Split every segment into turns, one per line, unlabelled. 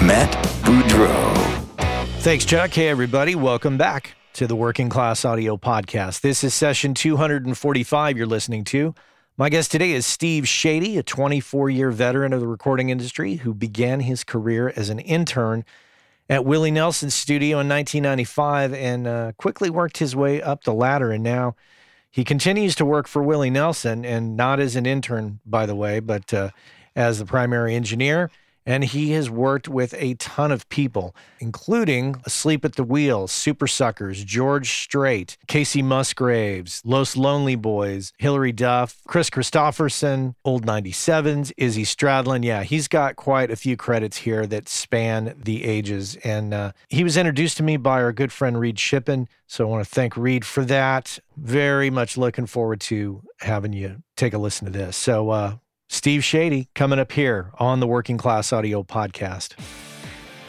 Matt Boudreau.
Thanks, Chuck. Hey, everybody. Welcome back to the Working Class Audio Podcast. This is session 245 you're listening to. My guest today is Steve Chadie, a 24 year veteran of the recording industry who began his career as an intern at Willie Nelson's studio in 1995 and uh, quickly worked his way up the ladder. And now he continues to work for Willie Nelson and not as an intern, by the way, but uh, as the primary engineer and he has worked with a ton of people, including Asleep at the Wheel, Super Suckers, George Strait, Kacey Musgraves, Los Lonely Boys, Hilary Duff, Kris Kristofferson, Old 97s, Izzy Stradlin. Yeah, he's got quite a few credits here that span the ages. And uh, he was introduced to me by our good friend Reid Shippen. So I want to thank Reid for that. Very much looking forward to having you take a listen to this. So, uh, Steve Chadie coming up here on the Working Class Audio Podcast.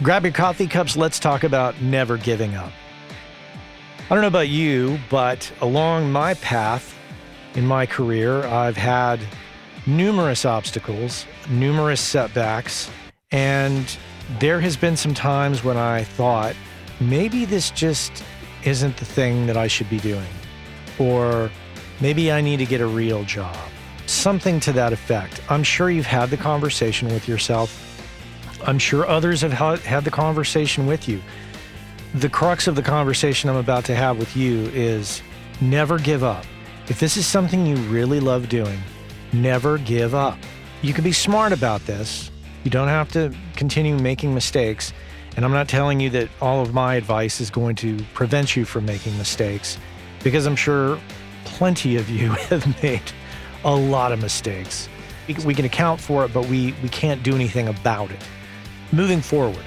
Grab your coffee cups. Let's talk about never giving up. I don't know about you, but along my path in my career, I've had numerous obstacles, numerous setbacks, and there has been some times when I thought maybe this just isn't the thing that I should be doing, or maybe I need to get a real job something to that effect. I'm sure you've had the conversation with yourself. I'm sure others have had the conversation with you. The crux of the conversation I'm about to have with you is never give up. If this is something you really love doing, never give up. You can be smart about this. You don't have to continue making mistakes. And I'm not telling you that all of my advice is going to prevent you from making mistakes, because I'm sure plenty of you have made a lot of mistakes. We can account for it, but we, we can't do anything about it. Moving forward,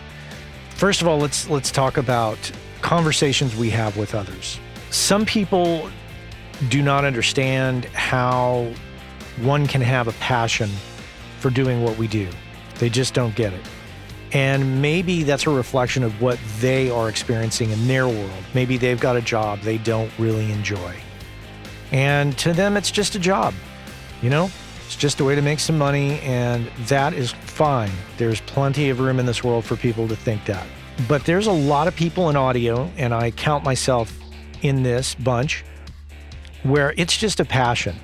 first of all, let's let's talk about conversations we have with others. Some people do not understand how one can have a passion for doing what we do. They just don't get it. And maybe that's a reflection of what they are experiencing in their world. Maybe they've got a job they don't really enjoy. And to them, it's just a job. You know, it's just a way to make some money, and that is fine. There's plenty of room in this world for people to think that. But there's a lot of people in audio, and I count myself in this bunch, where it's just a passion.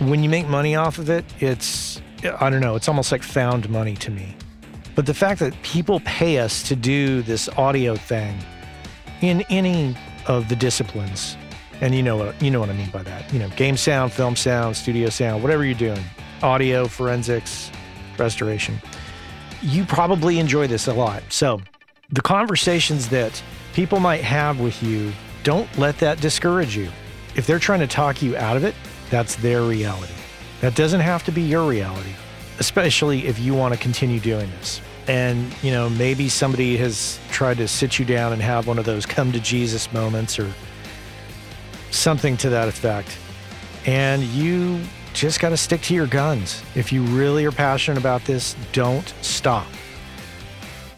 When you make money off of it, it's, I don't know, it's almost like found money to me. But the fact that people pay us to do this audio thing in any of the disciplines and you know what you know what I mean by that. You know, game sound, film sound, studio sound, whatever you're doing, audio, forensics, restoration. You probably enjoy this a lot. So, the conversations that people might have with you, don't let that discourage you. If they're trying to talk you out of it, that's their reality. That doesn't have to be your reality, especially if you want to continue doing this. And, you know, maybe somebody has tried to sit you down and have one of those come to Jesus moments or something to that effect. And you just got to stick to your guns. If you really are passionate about this, don't stop.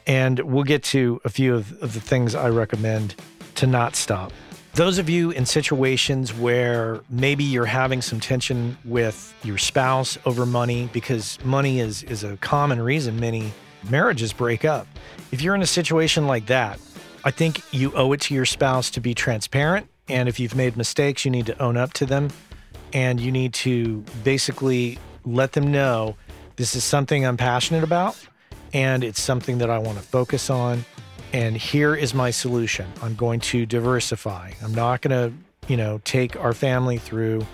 And we'll get to a few of, of the things I recommend to not stop. Those of you in situations where maybe you're having some tension with your spouse over money, because money is, is a common reason many marriages break up. If you're in a situation like that, I think you owe it to your spouse to be transparent and if you've made mistakes, you need to own up to them and you need to basically let them know this is something I'm passionate about and it's something that I want to focus on. And here is my solution I'm going to diversify. I'm not going to, you know, take our family through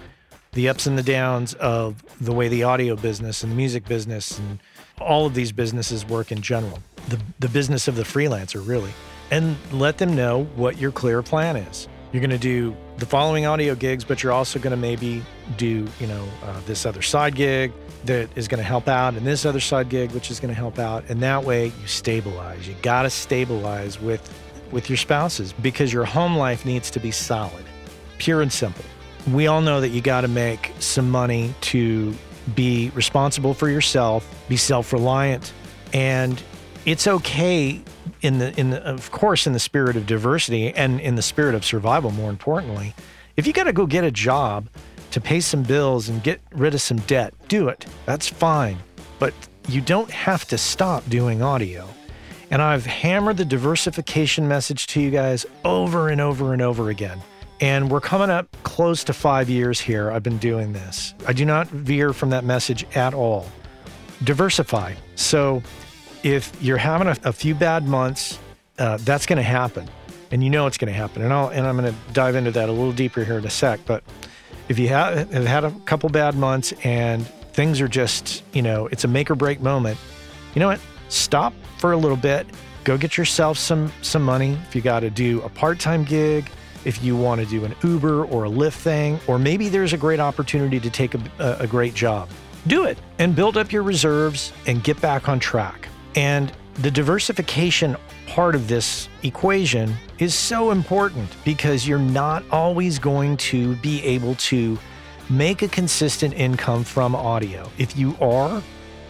the ups and the downs of the way the audio business and the music business and all of these businesses work in general, the, the business of the freelancer, really. And let them know what your clear plan is you're going to do the following audio gigs, but you're also going to maybe do, you know, uh, this other side gig. that is going to help out and this other side gig which is going to help out and that way you stabilize you got to stabilize with with your spouses because your home life needs to be solid pure and simple we all know that you got to make some money to be responsible for yourself be self-reliant and it's okay in the in the, of course in the spirit of diversity and in the spirit of survival more importantly if you got to go get a job to pay some bills and get rid of some debt, do it. That's fine. But you don't have to stop doing audio. And I've hammered the diversification message to you guys over and over and over again. And we're coming up close to five years here. I've been doing this. I do not veer from that message at all. Diversify. So if you're having a, a few bad months, uh, that's going to happen. And you know it's going to happen. And, I'll, and I'm going to dive into that a little deeper here in a sec. But if you have, have had a couple bad months and things are just, you know, it's a make or break moment, you know what? Stop for a little bit. Go get yourself some some money. If you got to do a part-time gig, if you want to do an Uber or a Lyft thing, or maybe there's a great opportunity to take a, a great job, do it and build up your reserves and get back on track. And the diversification part of this equation is so important because you're not always going to be able to make a consistent income from audio. If you are,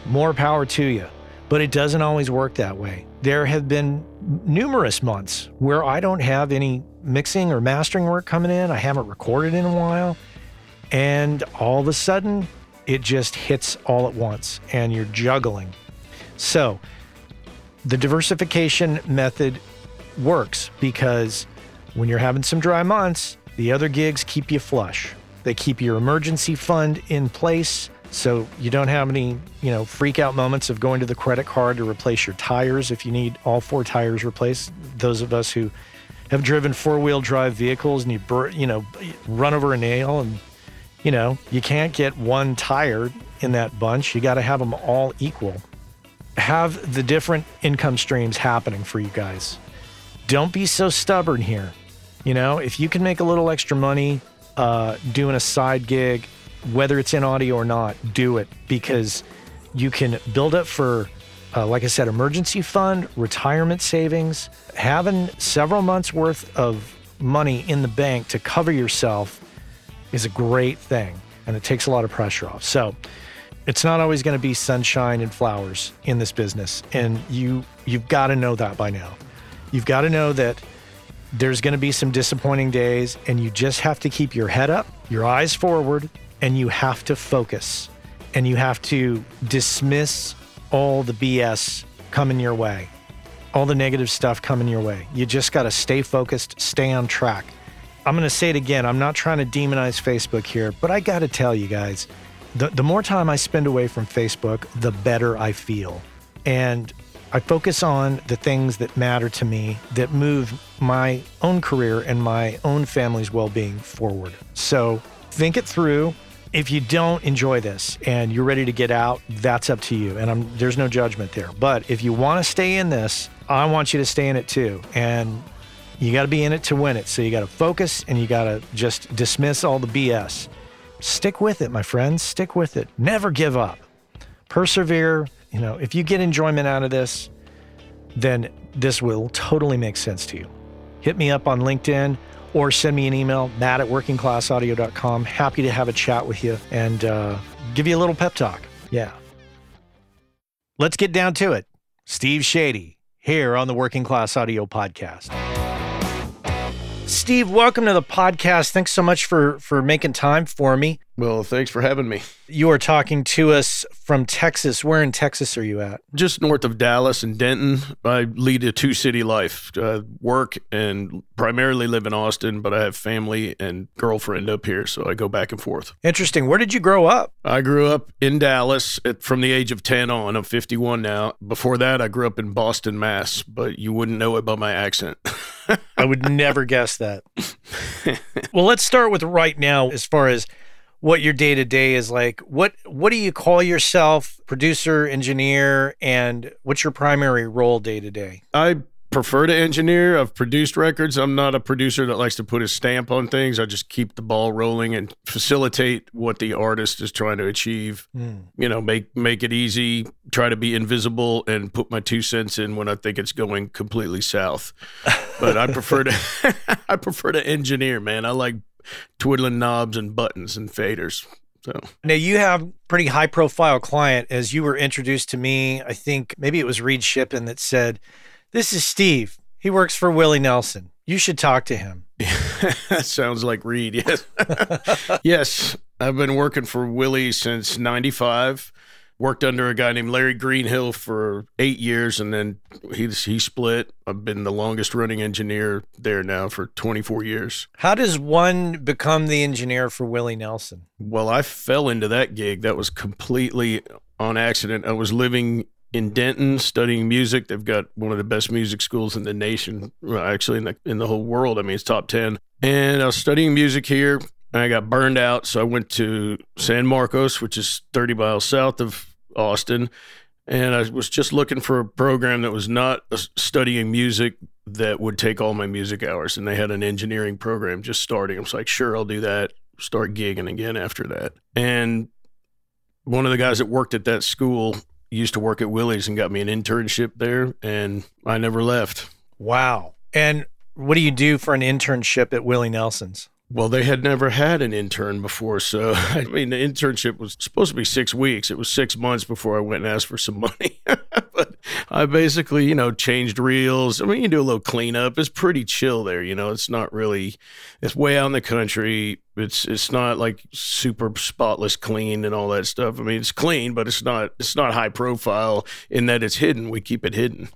more power to you. But it doesn't always work that way. There have been numerous months where I don't have any mixing or mastering work coming in. I haven't recorded in a while. And all of a sudden, it just hits all at once and you're juggling. So, the diversification method works because when you're having some dry months, the other gigs keep you flush. They keep your emergency fund in place so you don't have any, you know, freak out moments of going to the credit card to replace your tires if you need all four tires replaced. Those of us who have driven four-wheel drive vehicles and you you know, run over a nail and you know, you can't get one tire in that bunch. You got to have them all equal have the different income streams happening for you guys. Don't be so stubborn here. You know, if you can make a little extra money uh, doing a side gig, whether it's in audio or not, do it because you can build up for, uh, like I said, emergency fund, retirement savings, having several months worth of money in the bank to cover yourself is a great thing and it takes a lot of pressure off. So, it's not always going to be sunshine and flowers in this business and you you've got to know that by now. You've got to know that there's going to be some disappointing days and you just have to keep your head up your eyes forward and you have to focus and you have to dismiss all the bs coming your way all the negative stuff coming your way. You just got to stay focused stay on track. I'm going to say it again i'm not trying to demonize facebook here but i got to tell you guys the, the more time I spend away from Facebook, the better I feel. And I focus on the things that matter to me that move my own career and my own family's well being forward. So think it through. If you don't enjoy this and you're ready to get out, that's up to you. And I'm, there's no judgment there. But if you want to stay in this, I want you to stay in it too. And you got to be in it to win it. So you got to focus and you got to just dismiss all the BS. Stick with it, my friends. Stick with it. Never give up. Persevere. You know, if you get enjoyment out of this, then this will totally make sense to you. Hit me up on LinkedIn or send me an email, matt at workingclassaudio.com. Happy to have a chat with you and uh, give you a little pep talk. Yeah. Let's get down to it. Steve Chadie here on the Working Class Audio Podcast. Steve, welcome to the podcast. Thanks so much for for making time for me.
Well, thanks for having me.
You are talking to us from Texas. Where in Texas are you at?
Just north of Dallas and Denton. I lead a two city life, uh, work and primarily live in Austin, but I have family and girlfriend up here, so I go back and forth.
Interesting. Where did you grow up?
I grew up in Dallas at, from the age of 10 on. I'm 51 now. Before that, I grew up in Boston, Mass, but you wouldn't know it by my accent.
I would never guess that. well, let's start with right now as far as what your day to day is like. What what do you call yourself? Producer, engineer, and what's your primary role day to day?
I prefer to engineer. I've produced records. I'm not a producer that likes to put a stamp on things. I just keep the ball rolling and facilitate what the artist is trying to achieve. Mm. You know, make make it easy, try to be invisible and put my two cents in when I think it's going completely south. But I prefer to I prefer to engineer, man. I like twiddling knobs and buttons and faders. So
now you have pretty high profile client as you were introduced to me. I think maybe it was Reid Shippen that said, "This is Steve. He works for Willie Nelson. You should talk to him."
that sounds like Reid. Yes, yes. I've been working for Willie since '95 worked under a guy named Larry Greenhill for eight years, and then he he split. I've been the longest running engineer there now for 24 years.
How does one become the engineer for Willie Nelson?
Well, I fell into that gig. That was completely on accident. I was living in Denton studying music. They've got one of the best music schools in the nation, well, actually in the in the whole world. I mean, it's top 10. And I was studying music here. And I got burned out, so I went to San Marcos, which is 30 miles south of Austin, and I was just looking for a program that was not studying music that would take all my music hours. And they had an engineering program just starting. I was like, sure, I'll do that. Start gigging again after that. And one of the guys that worked at that school used to work at Willie's and got me an internship there, and I never left.
Wow. And what do you do for an internship at Willie Nelson's?
Well, they had never had an intern before. So, I mean, the internship was supposed to be six weeks. It was six months before I went and asked for some money. but I basically, you know, changed reels. I mean, you do a little cleanup. It's pretty chill there. You know, it's not really, it's way out in the country. It's, it's not like super spotless clean and all that stuff. I mean, it's clean, but it's not, it's not high profile in that it's hidden. We keep it hidden.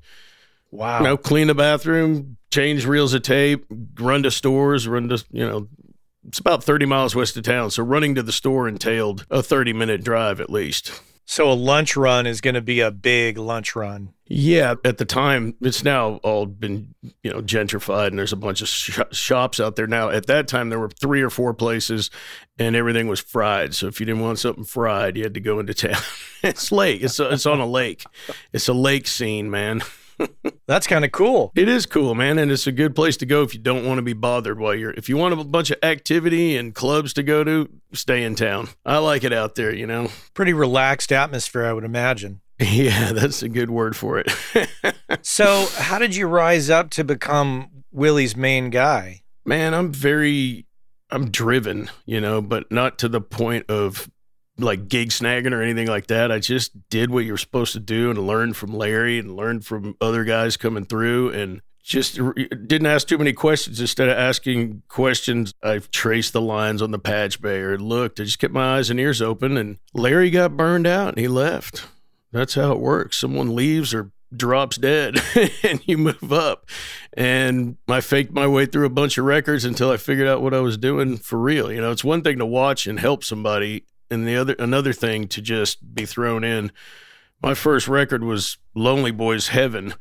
Wow.
You know, clean the bathroom, change reels of tape, run to stores, run to, you know, it's about 30 miles west of town. So running to the store entailed a 30 minute drive at least.
So a lunch run is going to be a big lunch run.
Yeah, at the time, it's now all been you know gentrified, and there's a bunch of sh- shops out there now. At that time, there were three or four places, and everything was fried. So if you didn't want something fried, you had to go into town. it's lake. It's a, it's on a lake. It's a lake scene, man.
That's kind of cool.
It is cool, man, and it's a good place to go if you don't want to be bothered while you're. If you want a bunch of activity and clubs to go to, stay in town. I like it out there, you know.
Pretty relaxed atmosphere, I would imagine.
Yeah, that's a good word for it.
so, how did you rise up to become Willie's main guy?
Man, I'm very I'm driven, you know, but not to the point of like gig snagging or anything like that. I just did what you're supposed to do and learned from Larry and learned from other guys coming through and just didn't ask too many questions. Instead of asking questions, I traced the lines on the patch bay or looked. I just kept my eyes and ears open and Larry got burned out and he left. That's how it works. Someone leaves or drops dead and you move up. And I faked my way through a bunch of records until I figured out what I was doing for real. You know, it's one thing to watch and help somebody and the other another thing to just be thrown in. My first record was Lonely Boys Heaven,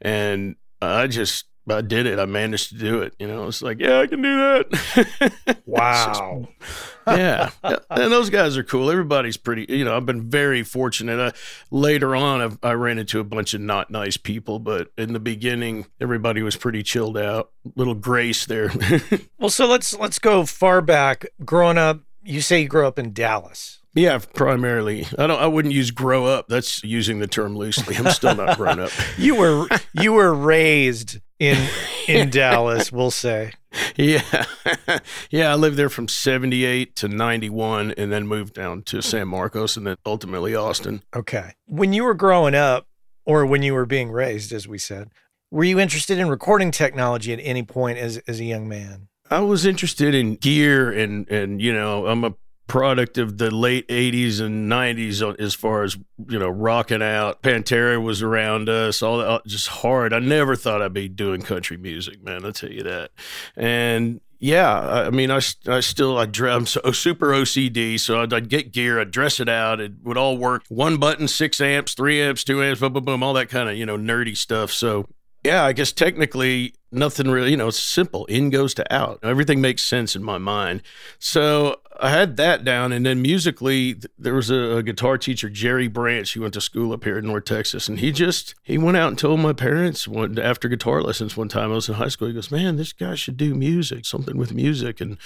and I just I did it. I managed to do it. You know, it's like, yeah, I can do that.
wow.
yeah. And those guys are cool. Everybody's pretty, you know, I've been very fortunate. Uh, later on, I've, i ran into a bunch of not nice people, but in the beginning, everybody was pretty chilled out. Little grace there.
well, so let's, let's go far back. Growing up, you say you grew up in Dallas.
Yeah, primarily. I don't. I wouldn't use "grow up." That's using the term loosely. I'm still not grown up.
you were you were raised in in Dallas. We'll say.
Yeah, yeah. I lived there from '78 to '91, and then moved down to San Marcos, and then ultimately Austin.
Okay. When you were growing up, or when you were being raised, as we said, were you interested in recording technology at any point as as a young man?
I was interested in gear and and you know I'm a product of the late 80s and 90s as far as you know rocking out. Pantera was around us all that uh, just hard. I never thought i'd be doing country music man i'll tell you that. And yeah i mean i, I still i i'm so oh, super ocd so I'd, I'd, get gear i'd dress it out it would all work. One button six amps three amps two amps boom boom boom all that kind of you know nerdy stuff. So yeah, I guess technically nothing really, you know, it's simple. In goes to out. Everything makes sense in my mind. So I had that down. And then musically, there was a, a, guitar teacher, Jerry Branch. He went to school up here in North Texas. And he just, he went out and told my parents one, after guitar lessons one time, I was in high school, he goes, man, this guy should do music, something with music. And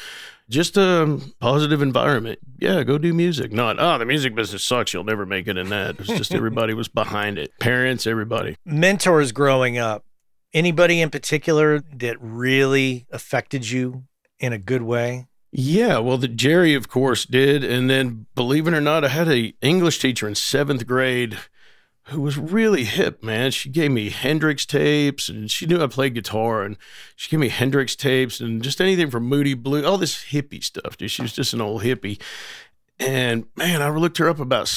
just a positive environment. Yeah, go do music. Not, oh, the music business sucks. You'll never make it in that. It was just everybody was behind it. Parents, everybody.
Mentors growing up Anybody in particular that really affected you in a good way?
Yeah, well, the Jerry, of course, did, and then believe it or not, I had a English teacher in seventh grade who was really hip, man. She gave me Hendrix tapes, and she knew I played guitar, and she gave me Hendrix tapes and just anything from Moody Blue, all this hippie stuff. Dude. She was just an old hippie, and man, I looked her up about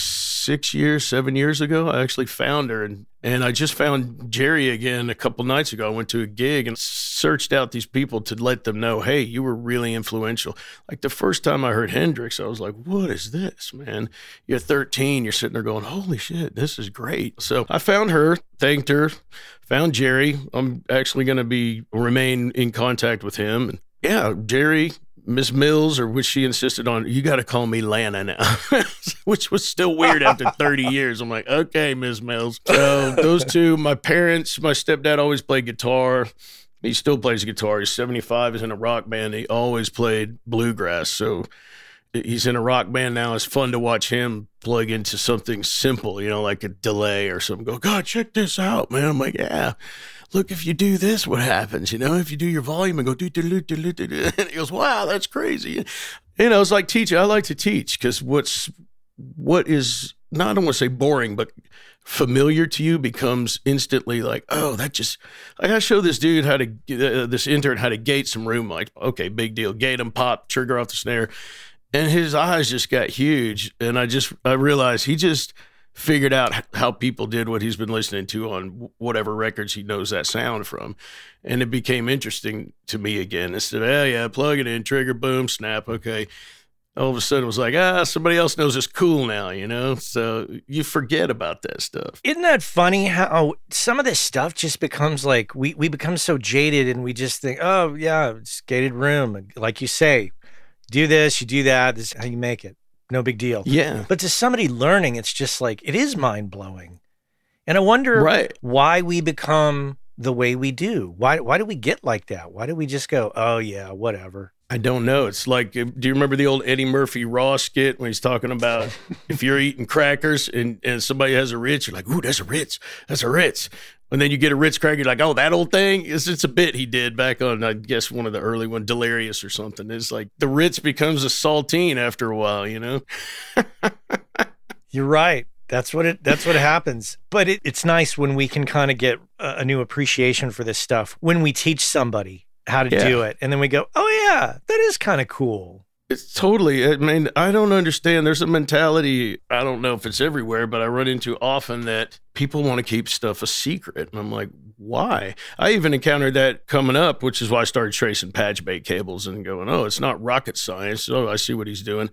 six years, seven years ago. I actually found her and, and I just found Jerry again a couple nights ago. I went to a gig and searched out these people to let them know, hey, you were really influential. Like the first time I heard Hendrix, I was like, what is this, man? You're 13, you're sitting there going, holy shit, this is great. So I found her, thanked her, found Jerry. I'm actually going to be remain in contact with him. And yeah, Jerry Miss Mills, or which she insisted on, you got to call me Lana now, which was still weird after 30 years. I'm like, okay, Miss Mills. So those two, my parents, my stepdad always played guitar. He still plays guitar. He's 75. He's in a rock band. He always played bluegrass. So he's in a rock band now. It's fun to watch him plug into something simple, you know, like a delay or something. Go, God, check this out, man. I'm like, yeah look, if you do this, what happens? You know, if you do your volume and go do do do do do do, and he goes, wow, that's crazy. You know, it's like teaching. I like to teach because what's what is not I don't want to say boring, but familiar to you becomes instantly like, oh, that just I gotta show this dude how to uh, this intern how to gate some room. Like, okay, big deal, gate him, pop, trigger off the snare, and his eyes just got huge, and I just I realized he just figured out how people did what he's been listening to on whatever records he knows that sound from. And it became interesting to me again. Instead of, oh, yeah, plug it in, trigger, boom, snap, okay. All of a sudden it was like, ah, somebody else knows it's cool now, you know? So you forget about that stuff.
Isn't that funny how some of this stuff just becomes like, we, we become so jaded and we just think, oh, yeah, it's gated room. Like you say, do this, you do that, this is how you make it no big deal.
Yeah.
But to somebody learning, it's just like it is mind blowing. And I wonder
right.
why we become the way we do. Why why do we get like that? Why do we just go, oh yeah, whatever?
I don't know. It's like, do you remember the old Eddie Murphy Raw skit when he's talking about if you're eating crackers and, and somebody has a Ritz, you're like, ooh, that's a Ritz. That's a Ritz. And then you get a Ritz cracker, you're like, oh, that old thing? It's, it's a bit he did back on, I guess, one of the early one, Delirious or something. It's like the Ritz becomes a saltine after a while, you know?
you're right. That's what it. That's what happens. But it, it's nice when we can kind of get a, a new appreciation for this stuff when we teach somebody how to yeah. do it. And then we go, oh, yeah, that is kind of cool.
It's totally, I mean, I don't understand. There's a mentality, I don't know if it's everywhere, but I run into often that people want to keep stuff a secret. And I'm like, why? I even encountered that coming up, which is why I started tracing patch bay cables and going, oh, it's not rocket science. Oh, I see what he's doing.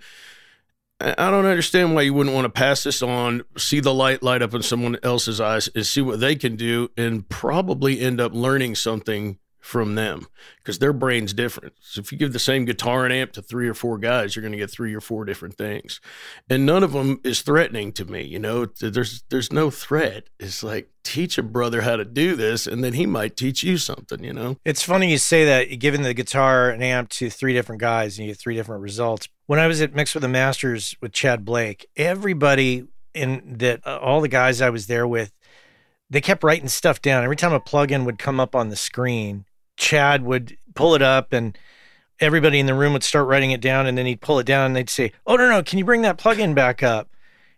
I don't understand why you wouldn't want to pass this on, see the light light up in someone else's eyes, and see what they can do, and probably end up learning something from them because their brain's different. So if you give the same guitar and amp to three or four guys, you're going to get three or four different things, and none of them is threatening to me. You know, there's there's no threat. It's like teach a brother how to do this, and then he might teach you something. You know,
it's funny you say that. Giving the guitar and amp to three different guys, and you get three different results. When I was at Mix with the Masters with Chad Blake, everybody in that uh, all the guys I was there with they kept writing stuff down. Every time a plugin would come up on the screen, Chad would pull it up and everybody in the room would start writing it down and then he'd pull it down and they'd say, Oh, no, no, can you bring that plug-in back up?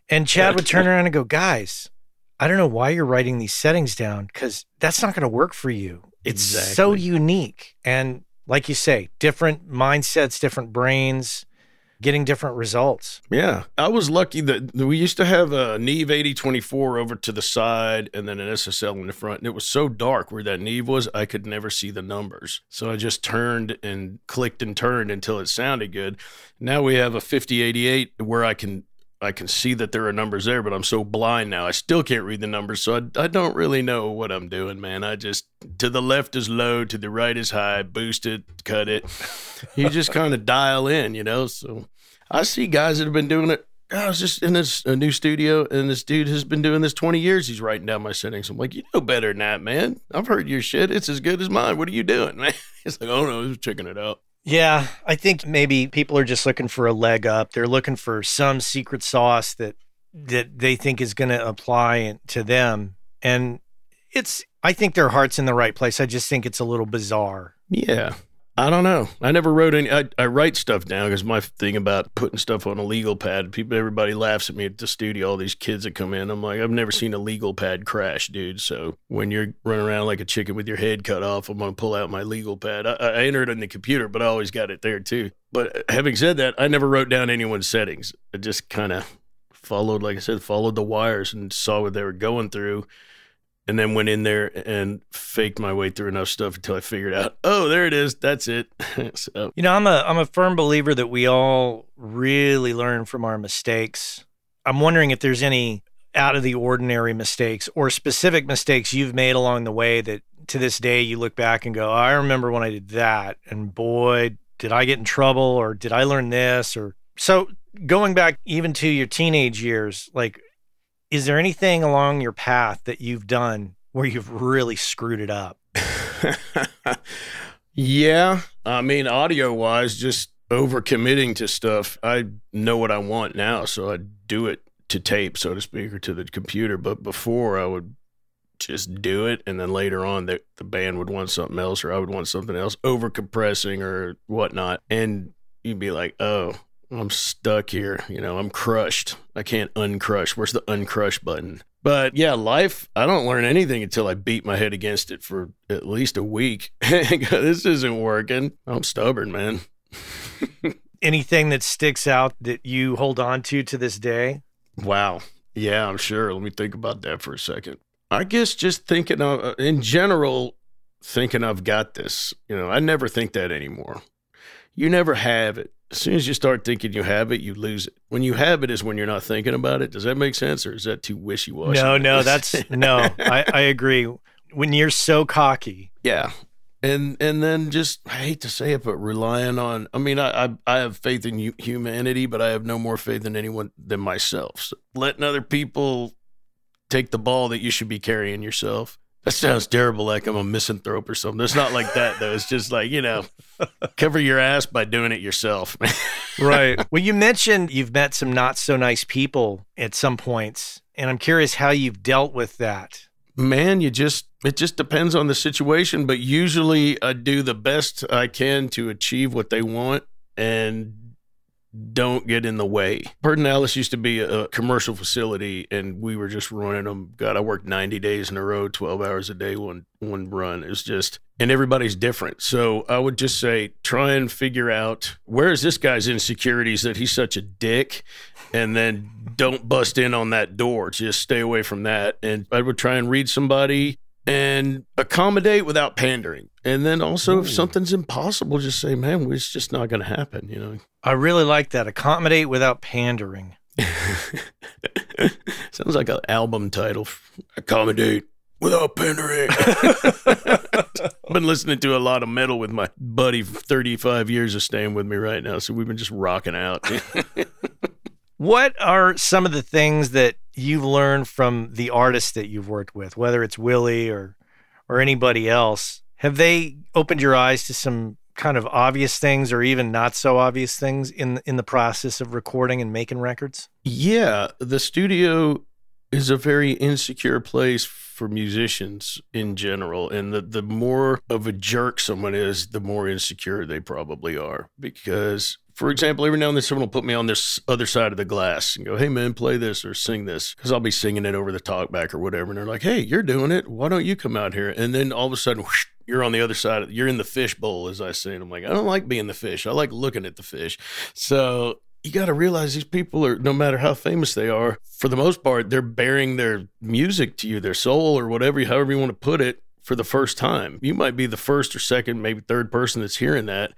And Chad would turn around and go, Guys, I don't know why you're writing these settings down because that's not going to work for you. It's exactly. so unique. And like you say, different mindsets, different brains getting different results.
Yeah. I was lucky that we used to have a Neve 8024 over to the side and then an SSL in the front. And it was so dark where that Neve was, I could never see the numbers. So I just turned and clicked and turned until it sounded good. Now we have a 5088 where I can I can see that there are numbers there, but I'm so blind now. I still can't read the numbers, so I, I don't really know what I'm doing, man. I just to the left is low, to the right is high, boost it, cut it. You just kind of dial in, you know. So I see guys that have been doing it. I was just in this a new studio, and this dude has been doing this 20 years. He's writing down my settings. I'm like, you know better than that, man. I've heard your shit. It's as good as mine. What are you doing, man? He's like, oh no, I just checking it out.
Yeah, I think maybe people are just looking for a leg up. They're looking for some secret sauce that that they think is going to apply to them. And it's I think their heart's in the right place. I just think it's a little bizarre.
Yeah. I don't know. I never wrote any. I, I write stuff down because my thing about putting stuff on a legal pad. People, everybody laughs at me at the studio. All these kids that come in, I'm like, I've never seen a legal pad crash, dude. So when you're running around like a chicken with your head cut off, I'm gonna pull out my legal pad. I, I enter it in the computer, but I always got it there too. But uh, having said that, I never wrote down anyone's settings. I just kind of followed, like I said, followed the wires and saw what they were going through and then went in there and faked my way through enough stuff until I figured out, oh, there it is. That's it. so
you know, I'm a I'm a firm believer that we all really learn from our mistakes. I'm wondering if there's any out of the ordinary mistakes or specific mistakes you've made along the way that to this day you look back and go, oh, I remember when I did that, and boy, did I get in trouble or did I learn this or so going back even to your teenage years, like is there anything along your path that you've done where you've really screwed it up?
yeah. I mean, audio wise, just over committing to stuff. I know what I want now, so I do it to tape, so to speak, or to the computer. But before, I would just do it, and then later on, the, the band would want something else, or I would want something else, over compressing or whatnot. And you'd be like, oh, I'm stuck here. You know, I'm crushed. I can't uncrush. Where's the uncrush button? But yeah, life, I don't learn anything until I beat my head against it for at least a week. this isn't working. I'm stubborn, man.
Anything that sticks out that you hold on to to this day?
Wow. Yeah, I'm sure. Let me think about that for a second. I guess just thinking of, uh, in general, thinking I've got this. You know, I never think that anymore. You never have it as soon as you start thinking you have it, you lose it. When you have it is when you're not thinking about it. Does that make sense, or is that too wishy washy?
No, no, that's no. I, I agree. When you're so cocky,
yeah, and and then just I hate to say it, but relying on. I mean, I I, I have faith in humanity, but I have no more faith in anyone than myself. So letting other people take the ball that you should be carrying yourself that sounds terrible, like I'm a misanthrope or something. It's not like that though. It's just like you know, cover your ass by doing it yourself.
right. Well, you mentioned you've met some not so nice people at some points, and I'm curious how you've dealt with that.
Man, you just it just depends on the situation, but usually I do the best I can to achieve what they want and don't get in the way. Pedernales used to be a commercial facility, and we were just running them. God, I worked 90 days in a row, 12 hours a day, one one run. It's just, and everybody's different. So I would just say, try and figure out where is this guy's insecurities that he's such a dick, and then don't bust in on that door. Just stay away from that. And I would try and read somebody and accommodate without pandering. And then also, Ooh. if something's impossible, just say, man, it's just not going to happen, you know?
I really like that. Accommodate without pandering.
Sounds like an album title. Accommodate without pandering. I've been listening to a lot of metal with my buddy, 35 years of staying with me right now. So we've been just rocking out.
what are some of the things that you've learned from the artists that you've worked with, whether it's Willie or or anybody else? Have they opened your eyes to some kind of obvious things or even not so obvious things in in the process of recording and making records?
Yeah, the studio is a very insecure place for musicians in general and the the more of a jerk someone is, the more insecure they probably are because for example, every now and then someone will put me on this other side of the glass and go, "Hey man, play this or sing this," because I'll be singing it over the talkback or whatever, and they're like, "Hey, you're doing it. Why don't you come out here?" And then all of a sudden, whoosh, you're on the other side. Of, you're in the fish bowl, as I say, and I'm like, I don't like being the fish. I like looking at the fish. So you got to realize these people are, no matter how famous they are, for the most part, they're bearing their music to you, their soul, or whatever, however you want to put it, for the first time. You might be the first or second, maybe third person that's hearing that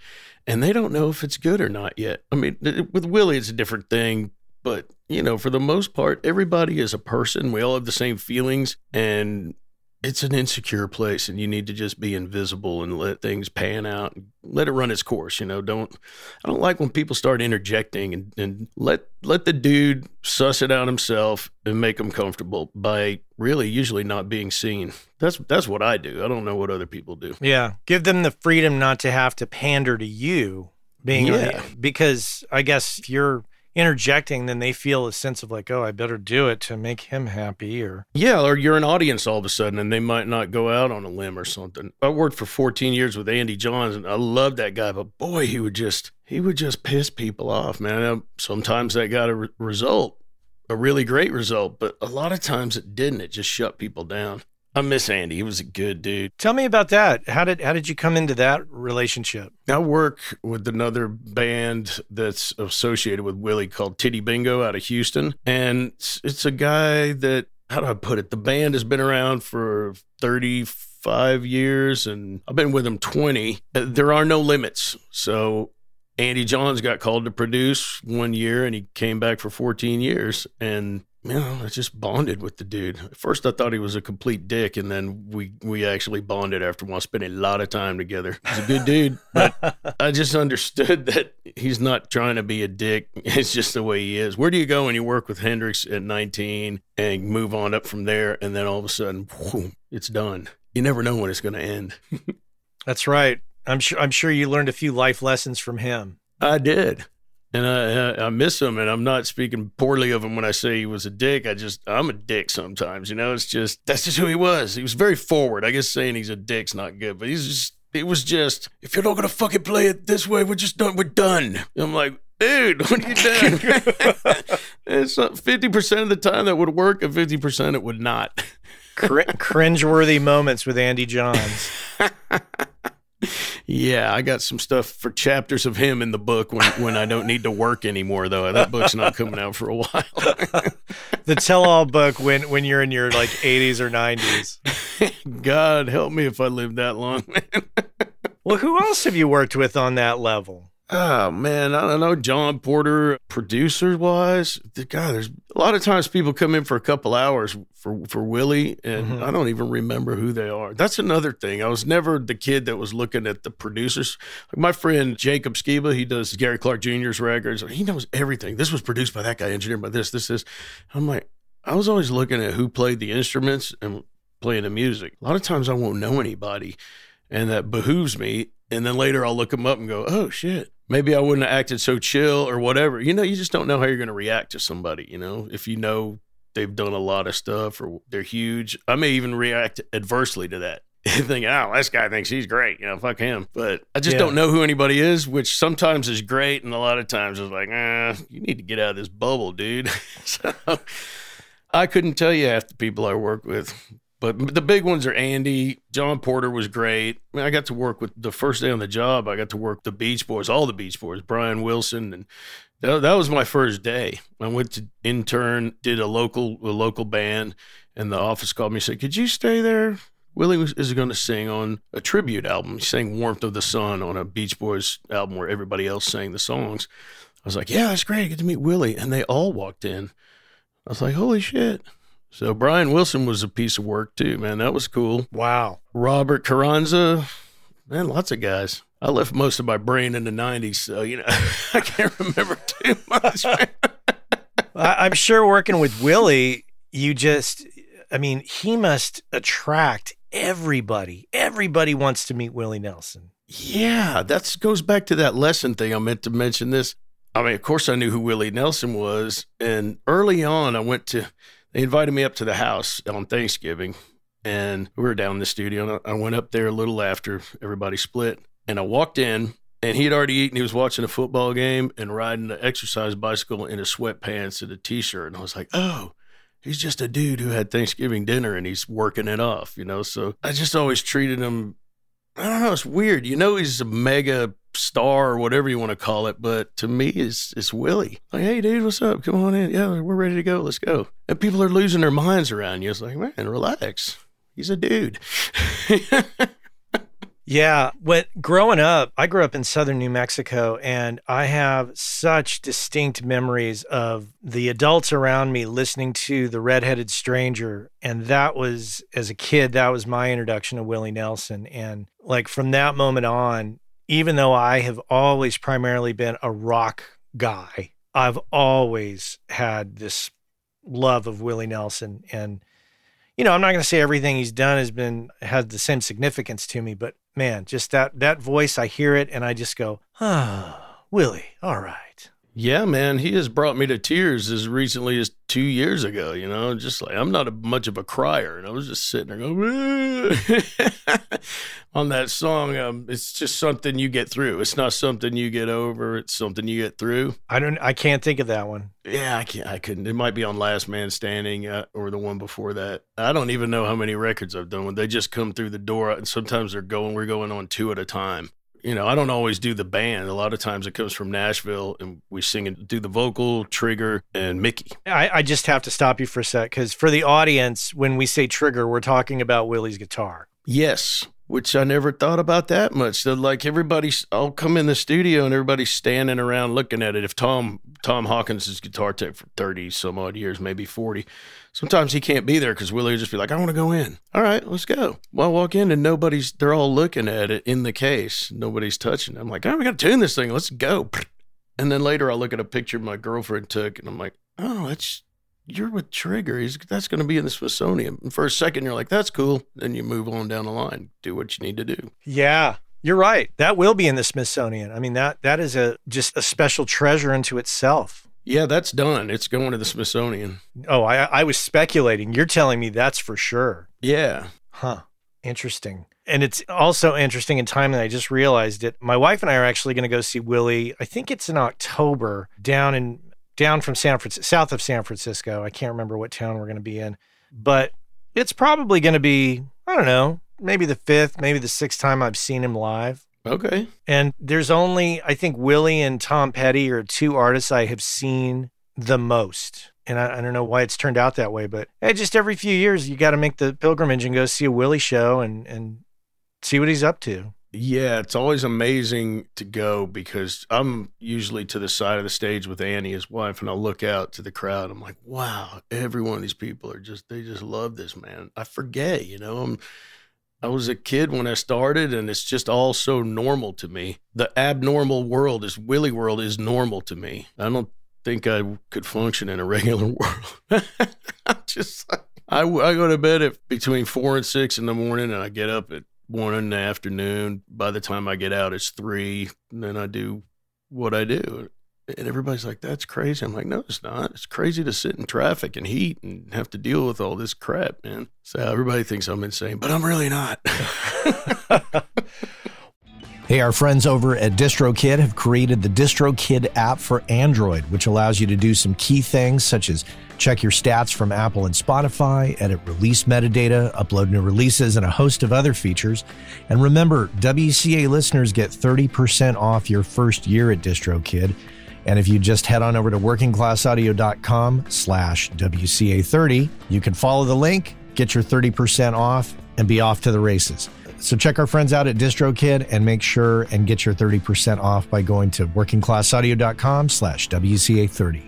and they don't know if it's good or not yet. I mean, with Willie, it's a different thing, but you know, for the most part, everybody is a person. We all have the same feelings, and it's an insecure place and you need to just be invisible and let things pan out and let it run its course you know don't i don't like when people start interjecting and, and let let the dude suss it out himself and make him comfortable by really usually not being seen that's that's what i do i don't know what other people do
Yeah. Give them the freedom not to have to pander to you being
Yeah.
because I guess if you're interjecting, then they feel a sense of like, oh, I better do it to make him happy or
Yeah, or you're an audience all of a sudden, and they might not go out on a limb or something. I worked for 14 years with Andy Johns, and I loved that guy, but boy, he would just he would just piss people off, man. Sometimes that got a re- result, a really great result, but a lot of times it didn't. It just shut people down. I miss Andy. He was a good dude.
Tell me about that. How did how did you come into that relationship?
I work with another band that's associated with Willie called Titty Bingo out of Houston. And it's, it's a guy that, how do I put it? The band has been around for 35 years and I've been with them 20. Uh, There are no limits. So Andy Johns got called to produce one year and he came back for 14 years. And you know, I just bonded with the dude. At first, I thought he was a complete dick, and then we we actually bonded after a while, spending a lot of time together. He's a good dude, but I just understood that he's not trying to be a dick. It's just the way he is. Where do you go when you work with Hendrix at 19 and move on up from there, and then all of a sudden, whoom, it's done? You never know when it's going to end.
That's right. I'm sure I'm sure you learned a few life lessons from him.
I did. And I, I I miss him, and I'm not speaking poorly of him when I say he was a dick. I just I'm a dick sometimes, you know. It's just that's just who he was. He was very forward. I guess saying he's a dick's not good, but he's just it was just if you're not gonna fucking play it this way, we're just done. We're done. I'm like, dude, what are you doing? it's uh, fifty percent of the time that would work, and fifty percent it would not.
Cr- cringeworthy moments with Andy Johns.
Yeah, I got some stuff for chapters of him in the book when when I don't need to work anymore. Though that book's not coming out for a while.
The tell-all book when when you're in your like 80s or 90s.
God help me if I live that long, man.
Well, who else have you worked with on that level?
Oh man, I don't know. John Porter, producer wise, the God, there's a lot of times people come in for a couple hours for for Willie, and
Mhm.
I don't even remember who they are. That's another thing. I was never the kid that was looking at the producers. Like my friend Jacob Sciba, he does Gary Clark Jr.'s records. He knows everything. This was produced by that guy, engineered by this, this, this. I'm like, I was always looking at who played the instruments and playing the music. A lot of times I won't know anybody, and that behooves me. And then later I'll look them up and go, oh shit, maybe I wouldn't have acted so chill or whatever. You know, you just don't know how you're going to react to somebody, you know, if you know they've done a lot of stuff or they're huge. I may even react adversely to that. Think, oh, this guy thinks he's great, you know, fuck him. But I just
Yeah.
don't know who anybody is, which sometimes is great, and a lot of times is like, ah, you need to get out of this bubble, dude. so I couldn't tell you half the people I work with. But the big ones are Andy. John Porter was great. I mean, I got to work with the first day on the job. I got to work the Beach Boys, all the Beach Boys, Brian Wilson, and that, that was my first day. I went to intern, did a local a local band, and the office called me and said, "Could you stay there?" Willie is going to sing on a tribute album. He sang "Warmth of the Sun" on a Beach Boys album where everybody else sang the songs. I was like, "Yeah, that's great. Get to meet Willie," and they all walked in. I was like, "Holy shit!" So Brian Wilson was a piece of work too, man. That was cool.
Wow.
Robert Carranza, man, lots of guys. I left most of my brain in the '90s, so you know I can't remember too much.
I'm sure working with Willie, you just, I mean, he must attract everybody. Everybody wants to meet Willie Nelson.
Yeah, that goes back to that lesson thing. I meant to mention this. I mean, of course, I knew who Willie Nelson was, and early on, I went to. They invited me up to the house on Thanksgiving, and we were down in the studio. And I went up there a little after everybody split, and I walked in, and he had already eaten. He was watching a football game and riding an exercise bicycle in his sweatpants and a t-shirt, and I was like, oh. He's just a dude who had Thanksgiving dinner and he's working it off, you know. So I just always treated him I don't know. It's weird. You know, he's a mega star or whatever you want to call it, but to me, it's it's Willie. Like, hey, dude, what's up? Come on in. Yeah, we're ready to go. Let's go. And people are losing their minds around you. It's like, man, relax. He's a dude.
Yeah, when growing up, I grew up in southern New Mexico and I have such distinct memories of the adults around me listening to The Redheaded Stranger and that was as a kid that was my introduction to Willie Nelson and like from that moment on, even though I have always primarily been a rock guy, I've always had this love of Willie Nelson and you know, I'm not going to say everything he's done has been has the same significance to me, but man, just that that voice, I hear it and I just go, ah, Willie, all right.
Yeah, man, he has brought me to tears as recently as two years ago. You know, just like I'm not a, much of a crier, and I was just sitting there going on that song. Um, it's just something you get through. It's not something you get over. It's something you get through.
I don't. I can't think of that one.
Yeah, I can't. I couldn't. It might be on Last Man Standing uh, or the one before that. I don't even know how many records I've done when they just come through the door, and sometimes they're going. We're going on two at a time you know, I don't always do the band. A lot of times it comes from Nashville and we sing and do the vocal, Trigger, and Mickey.
I, I just have to stop you for a sec because for the audience, when we say Trigger, we're talking about Willie's guitar.
Yes which I never thought about that much. So like everybody's, I'll come in the studio and everybody's standing around looking at it. If Tom Tom Hawkins is guitar tech for thirty some odd years, maybe forty, sometimes he can't be there because Willie will just be like, "I want to go in." All right, let's go. Well, I walk in and nobody's. They're all looking at it in the case. Nobody's touching. It. I'm like, "Oh, we got to tune this thing. Let's go." And then later, I'll look at a picture my girlfriend took, and I'm like, "Oh, that's you're with Trigger. He's, that's going to be in the Smithsonian. And for a second, you're like, that's cool. Then you move on down the line, do what you need to do.
Yeah. You're right. That will be in the Smithsonian. I mean that that is a just a special treasure unto itself.
Yeah, that's done. It's going to the Smithsonian.
Oh, I I was speculating. You're telling me that's for sure.
Yeah.
Huh. Interesting. And it's also interesting in time that I just realized it. My wife and I are actually going to go see Willie. I think it's in October down in down from San Francisco, south of San Francisco. I can't remember what town we're going to be in, but it's probably going to be, I don't know, maybe the fifth, maybe the sixth time I've seen him live.
Okay.
And there's only, I think Willie and Tom Petty are two artists I have seen the most. And I, I don't know why it's turned out that way, but hey, just every few years, you got to make the pilgrimage and go see a Willie show and, and see what he's up to.
Yeah, it's always amazing to go because I'm usually to the side of the stage with Annie, his wife, and I'll look out to the crowd. I'm like, wow, every one of these people are just, they just love this man. I forget, you know, I'm, I was a kid when I started, and it's just all so normal to me. The abnormal world is Willie world is normal to me. I don't think I could function in a regular world. I'm just I, I go to bed at between four and six in the morning, and I get up at one in the afternoon. By the time I get out, it's three. And then I do what I do. And everybody's like, that's crazy. I'm like, no, it's not. It's crazy to sit in traffic and heat and have to deal with all this crap, man. So everybody thinks I'm insane, but I'm really not.
Hey, our friends over at DistroKid have created the DistroKid app for Android, which allows you to do some key things such as check your stats from Apple and Spotify, edit release metadata, upload new releases, and a host of other features. And remember, WCA listeners get 30% off your first year at DistroKid. And if you just head on over to workingclassaudio.com slash WCA30, you can follow the link, get your 30% off, and be off to the races. So check our friends out at DistroKid and make sure and get your 30% off by going to workingclassaudio.com slash WCA30.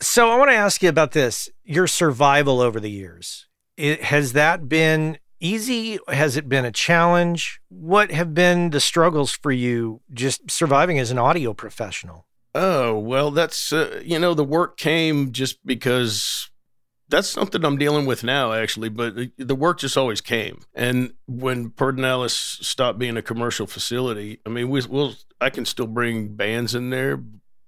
So I want to ask you about this, your survival over the years. It, has that been easy? Has it been a challenge? What have been the struggles for you just surviving as an audio professional?
Oh, well, that's, uh, you know, the work came just because that's something I'm dealing with now, actually. But the work just always came. And when Pedernales stopped being a commercial facility, I mean, we, will I can still bring bands in there,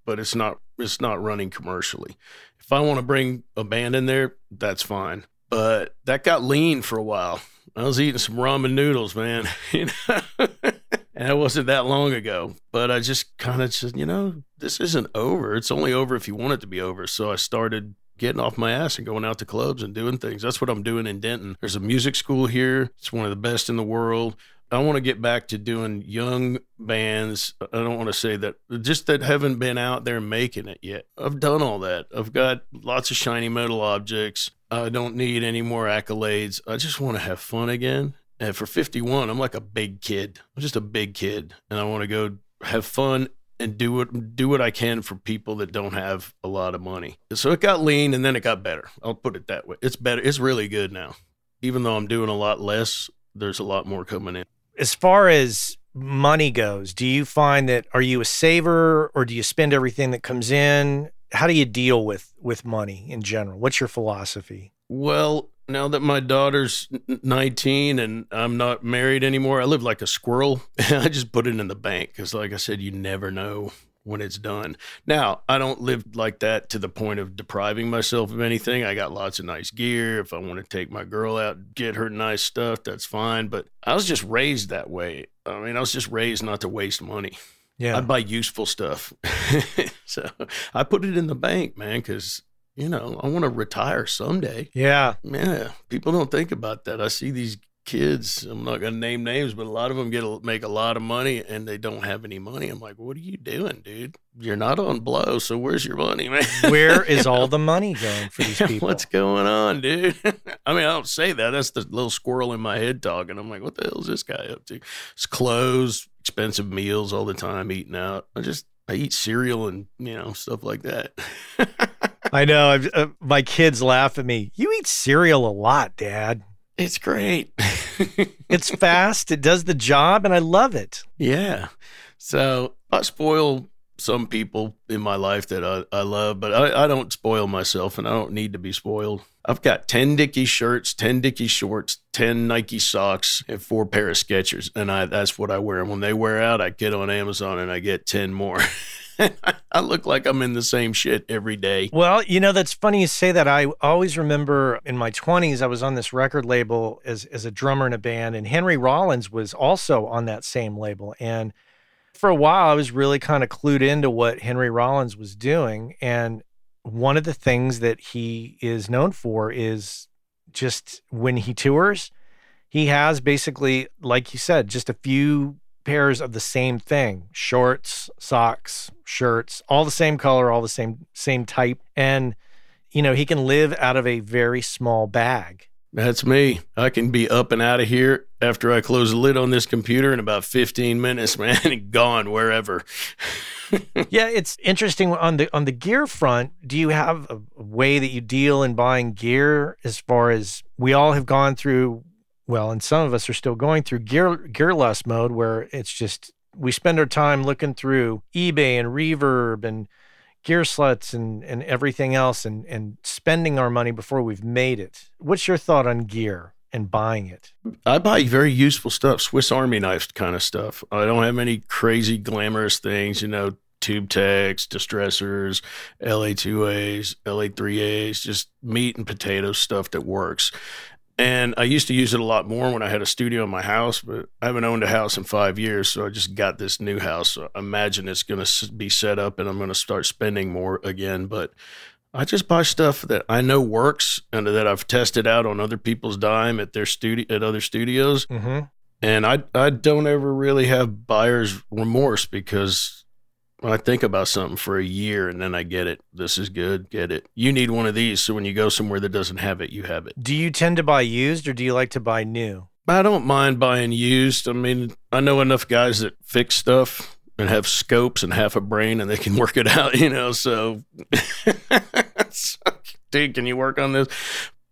but it's not it's not running commercially. If I want to bring a band in there, that's fine. But that got lean for a while. I was eating some ramen noodles, man. you know? and it wasn't that long ago. But I just kind of said, you know, this isn't over. It's only over if you want it to be over. So I started getting off my ass and going out to clubs and doing things. That's what I'm doing in Denton. There's a music school here. It's one of the best in the world. I want to get back to doing young bands. I don't want to say that just that haven't been out there making it yet. I've done all that. I've got lots of shiny metal objects. I don't need any more accolades. I just want to have fun again. And for 51, I'm like a big kid. I'm just a big kid. And I want to go have fun and do what do what I can for people that don't have a lot of money. So it got lean and then it got better. I'll put it that way. It's better. It's really good now. Even though I'm doing a lot less, there's a lot more coming in.
As far as money goes, do you find that are you a saver or do you spend everything that comes in? How do you deal with with money in general? What's your philosophy?
Well, now that my daughter's 19 and I'm not married anymore, I live like a squirrel. I just put it in the bank because, like I said, you never know when it's done. Now, I don't live like that to the point of depriving myself of anything. I got lots of nice gear. If I want to take my girl out, get her nice stuff, that's fine. But I was just raised that way. I mean, I was just raised not to waste money.
Yeah.
I buy useful stuff. so I put it in the bank, man, because you know, I want to retire someday.
Yeah.
Yeah. People don't think about that. I see these kids, I'm not going to name names, but a lot of them get a, make a lot of money and they don't have any money. I'm like, what are you doing, dude? You're not on blow. So where's your money, man?
Where is all the money going for these people?
What's going on, dude? I mean, I don't say that. That's the little squirrel in my head talking. I'm like, what the hell is this guy up to? It's clothes, expensive meals all the time, eating out. I just, I eat cereal and, you know, stuff like that.
I know. I've, uh, my kids laugh at me. You eat cereal a lot, Dad.
It's great.
it's fast. It does the job, and I love it.
Yeah. So I spoil some people in my life that I, I love, but I, I don't spoil myself, and I don't need to be spoiled. I've got 10 Dickies shirts, 10 Dickies shorts, 10 Nike socks, and four pair of Skechers. And I that's what I wear. And when they wear out, I get on Amazon and I get 10 more. I look like I'm in the same shit every day.
Well, you know, that's funny you say that. I always remember in my 20s, I was on this record label as, as a drummer in a band, and Henry Rollins was also on that same label. And for a while, I was really kind of clued into what Henry Rollins was doing. And one of the things that he is known for is just when he tours, he has basically, like you said, just a few pairs of the same thing shorts socks shirts all the same color all the same same type. And you know he can live out of a very small bag.
That's me. I can be up and out of here after i close the lid on this computer in about 15 minutes man and gone wherever.
Yeah it's interesting on the on the gear front do you have a, a way that you deal in buying gear as far as we all have gone through well, and some of us are still going through gear gear lust mode where it's just we spend our time looking through eBay and Reverb and Gearslutz and and everything else and and spending our money before we've made it. What's your thought on gear and buying it?
I buy very useful stuff, Swiss Army knife kind of stuff. I don't have any crazy glamorous things, you know, tube techs, distressors, LA2As, LA3As, just meat and potato stuff that works. And I used to use it a lot more when I had a studio in my house, but I haven't owned a house in five years. So I just got this new house. So I imagine it's going to be set up and I'm going to start spending more again. But I just buy stuff that I know works and that I've tested out on other people's dime at their studio, at other studios.
Mm-hmm.
And I, I don't ever really have buyer's remorse because I think about something for a year and then I get it. This is good. Get it. You need one of these. So when you go somewhere that doesn't have it, you have it.
Do you tend to buy used or do you like to buy new?
I don't mind buying used. I mean, I know enough guys that fix stuff and have scopes and half a brain and they can work it out, you know. So, dude, can you work on this?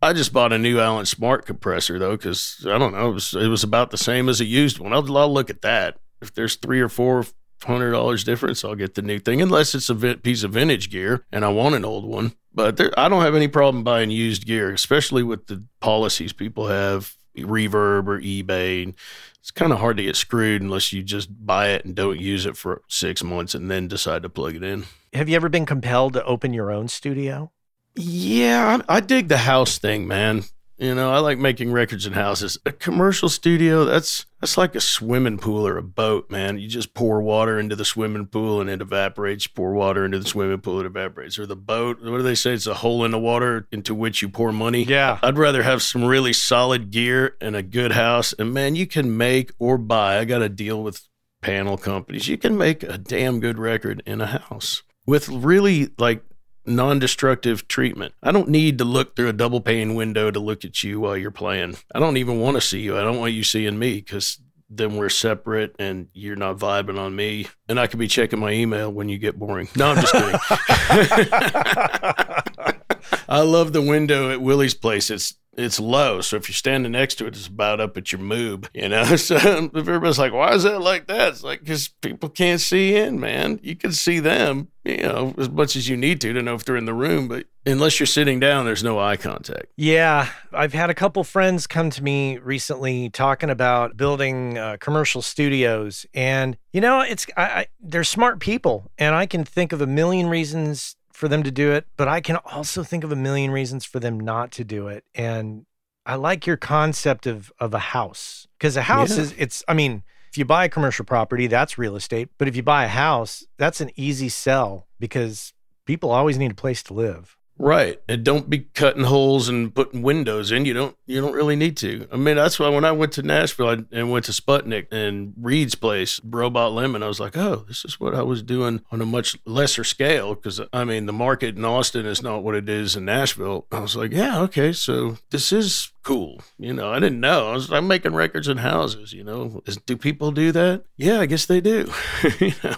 I just bought a new Allen Smart compressor though, because I don't know, it was, it was about the same as a used one. I'll, I'll look at that. If there's three or four hundred dollars difference, I'll get the new thing, unless it's a piece of vintage gear and I want an old one. But there, I don't have any problem buying used gear, especially with the policies people have, Reverb or eBay. It's kind of hard to get screwed unless you just buy it and don't use it for six months and then decide to plug it in.
Have you ever been compelled to open your own studio?
Yeah, I, I dig the house thing, man. You know, I like making records in houses. A commercial studio, that's that's like a swimming pool or a boat, man. You just pour water into the swimming pool and it evaporates. You pour water into the swimming pool, it evaporates. Or the boat, what do they say? It's a hole in the water into which you pour money.
Yeah.
I'd rather have some really solid gear and a good house. And man, you can make or buy. I got to deal with panel companies. You can make a damn good record in a house with really like non destructive treatment. I don't need to look through a double pane window to look at you while you're playing. I don't even want to see you. I don't want you seeing me because then we're separate and you're not vibing on me. And I could be checking my email when you get boring. No, I'm just kidding. I love the window at Willie's place. It's it's low. So if you're standing next to it, it's about up at your moob, you know? So if everybody's like, why is that like that? It's like, because people can't see in, man. You can see them, you know, as much as you need to to know if they're in the room. But unless you're sitting down, there's no eye contact.
Yeah. I've had a couple friends come to me recently talking about building uh, commercial studios. And, you know, it's, I, I, they're smart people. And I can think of a million reasons for them to do it, but I can also think of a million reasons for them not to do it. And I like your concept of of a house because a house yeah. is it's I mean, if you buy a commercial property, that's real estate, but if you buy a house, that's an easy sell because people always need a place to live.
Right. And don't be cutting holes and putting windows in. You don't you don't really need to. I mean, that's why when I went to Nashville I, and went to Sputnik and Reid's place, Robot Lemon, I was like, "Oh, this is what I was doing on a much lesser scale because I mean, the market in Austin is not what it is in Nashville." I was like, "Yeah, okay, so this is cool." You know, I didn't know. I was I'm making records in houses, you know. Is, do people do that? Yeah, I guess they do. you know.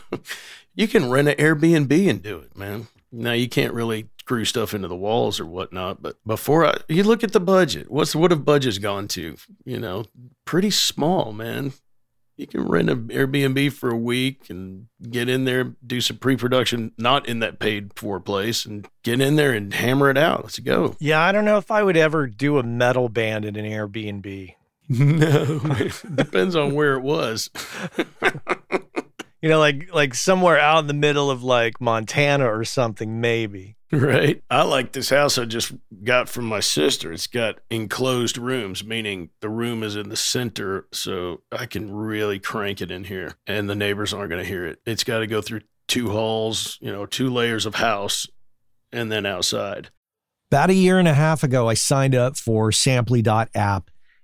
You can rent an Airbnb and do it, man. Now you can't really screw stuff into the walls or whatnot. But before I, you look at the budget, what's what have budgets gone to? You know, pretty small, man. You can rent an Airbnb for a week and get in there, do some pre-production, not in that paid for place, and get in there and hammer it out. Let's go.
Yeah, I don't know if I would ever do a metal band in an Airbnb.
No, depends on where it was.
you know, like like somewhere out in the middle of like Montana or something, maybe.
Right. I like this house I just got from my sister. It's got enclosed rooms, meaning the room is in the center, so I can really crank it in here and the neighbors aren't going to hear it. It's got to go through two halls, you know, two layers of house and then outside.
About a year and a half ago, I signed up for Samply.app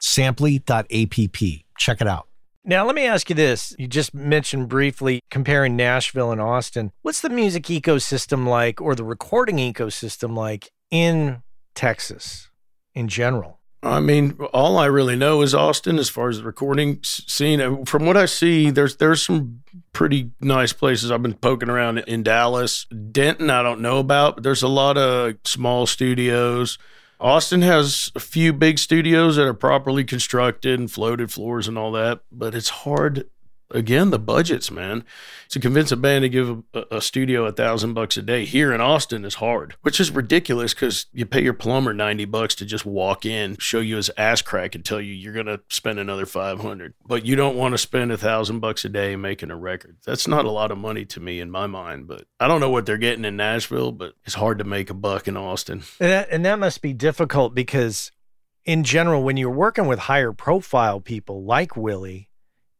samply.app. Check it out. Now, let me ask you this. You just mentioned briefly comparing Nashville and Austin. What's the music ecosystem like or the recording ecosystem like in Texas in general?
I mean, all I really know is Austin as far as the recording scene. From what I see, there's there's some pretty nice places. I've been poking around in Dallas. Denton, I don't know about, but there's a lot of small studios Austin has a few big studios that are properly constructed and floated floors and all that, but it's hard again the budgets man. To convince a band to give a, a studio a thousand bucks a day here in austin is hard which is ridiculous because you pay your plumber 90 bucks to just walk in show you his ass crack and tell you you're going to spend another 500 but you don't want to spend a thousand bucks a day making a record. That's not a lot of money to me in my mind but i don't know what they're getting in nashville but it's hard to make a buck in austin.
And that, and that must be difficult because in general when you're working with higher profile people like willie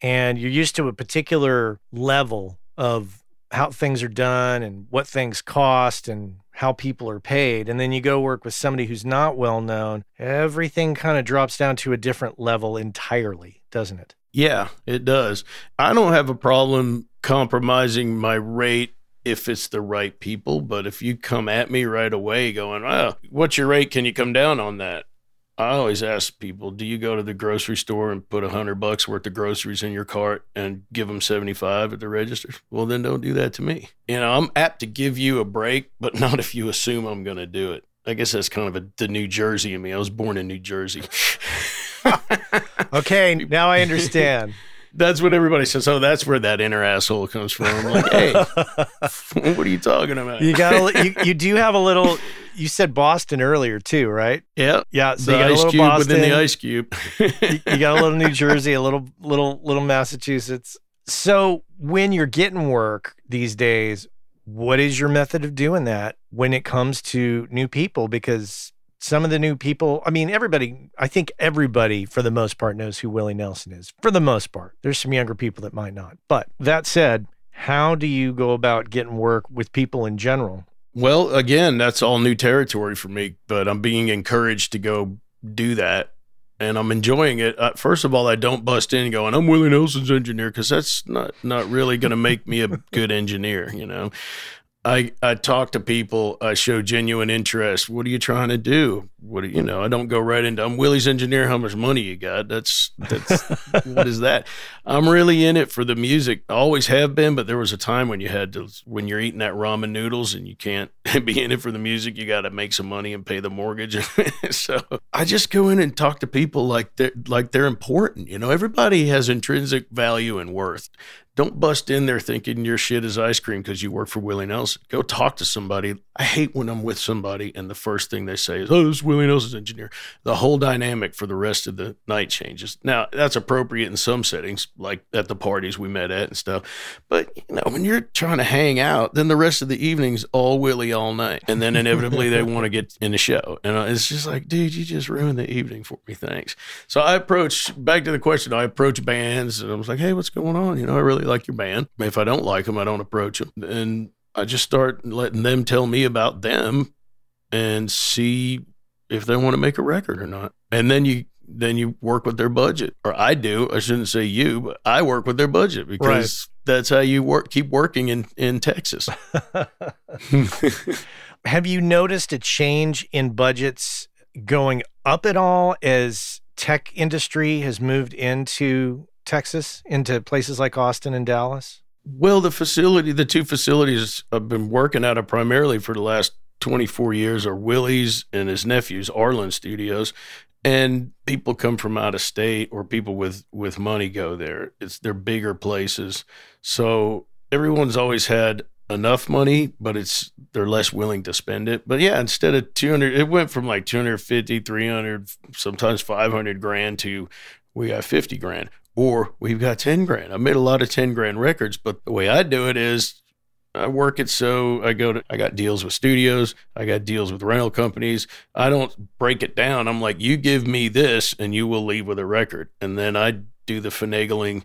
and you're used to a particular level of how things are done and what things cost and how people are paid. And then you go work with somebody who's not well known, everything kind of drops down to a different level entirely, doesn't it?
Yeah, it does. I don't have a problem compromising my rate if it's the right people, but if you come at me right away going, "Oh, what's your rate? Can you come down on that?" I always ask people, do you go to the grocery store and put a hundred bucks worth of groceries in your cart and give them 75 at the register? Well, then don't do that to me. You know, I'm apt to give you a break, but not if you assume I'm going to do it. I guess that's kind of a, the New Jersey in me. I was born in New Jersey.
okay, now I understand.
that's what everybody says. Oh, that's where that inner asshole comes from. I'm like, hey, what are you talking about?
You got you, you do have a little. You said Boston earlier too, right?
Yeah,
yeah.
So the you got ice a little cube Boston, within the ice cube.
you, you got a little New Jersey, a little little little Massachusetts. So when you're getting work these days, what is your method of doing that when it comes to new people? Because some of the new people, I mean, everybody, I think everybody for the most part knows who Willie Nelson is. For the most part, there's some younger people that might not. But that said, how do you go about getting work with people in general?
Well, again, that's all new territory for me, but I'm being encouraged to go do that and I'm enjoying it. Uh, first of all, I don't bust in going, "I'm Willie Nelson's engineer," because that's not not really going to make me a good engineer. You know, I, I talk to people. I show genuine interest. What are you trying to do? What do you know? I don't go right into. I'm Willie's engineer. How much money you got? That's that's what is that? I'm really in it for the music. I always have been, but there was a time when you had to when you're eating that ramen noodles and you can't be in it for the music. You got to make some money and pay the mortgage. so I just go in and talk to people like they're like they're important. You know, everybody has intrinsic value and worth. Don't bust in there thinking your shit is ice cream because you work for Willie Nelson. Go talk to somebody. I hate when I'm with somebody and the first thing they say is, "Oh, this is Willie Nelson's engineer." The whole dynamic for the rest of the night changes. Now that's appropriate in some settings, like at the parties we met at and stuff. But you know, when you're trying to hang out, then the rest of the evening's all Willie all night, and then inevitably they want to get in the show, and uh, it's just like, dude, you just ruined the evening for me. Thanks. So I approach back to the question. I approach bands and I was like, "Hey, what's going on?" You know, I really like your band. If I don't like them, I don't approach them. And I just start letting them tell me about them and see if they want to make a record or not. And then you then you work with their budget. Or I do. I shouldn't say you, but I work with their budget because right. that's how you work keep working in in Texas.
Have you noticed a change in budgets going up at all as tech industry has moved into Texas into places like Austin and Dallas?
Well, the facility, the two facilities I've been working out of primarily for the last 24 years are Willie's and his nephew's Arlyn Studios. And people come from out of state or people with, with money go there. It's they're bigger places. So everyone's always had enough money, but it's they're less willing to spend it. But yeah, instead of 200, it went from like 250, 300, sometimes 500 grand to we got 50 grand or we've got 10 grand. I made a lot of 10 grand records, but the way I do it is I work it so I go to, I got deals with studios, I got deals with rental companies. I don't break it down. I'm like, you give me this and you will leave with a record. And then I do the finagling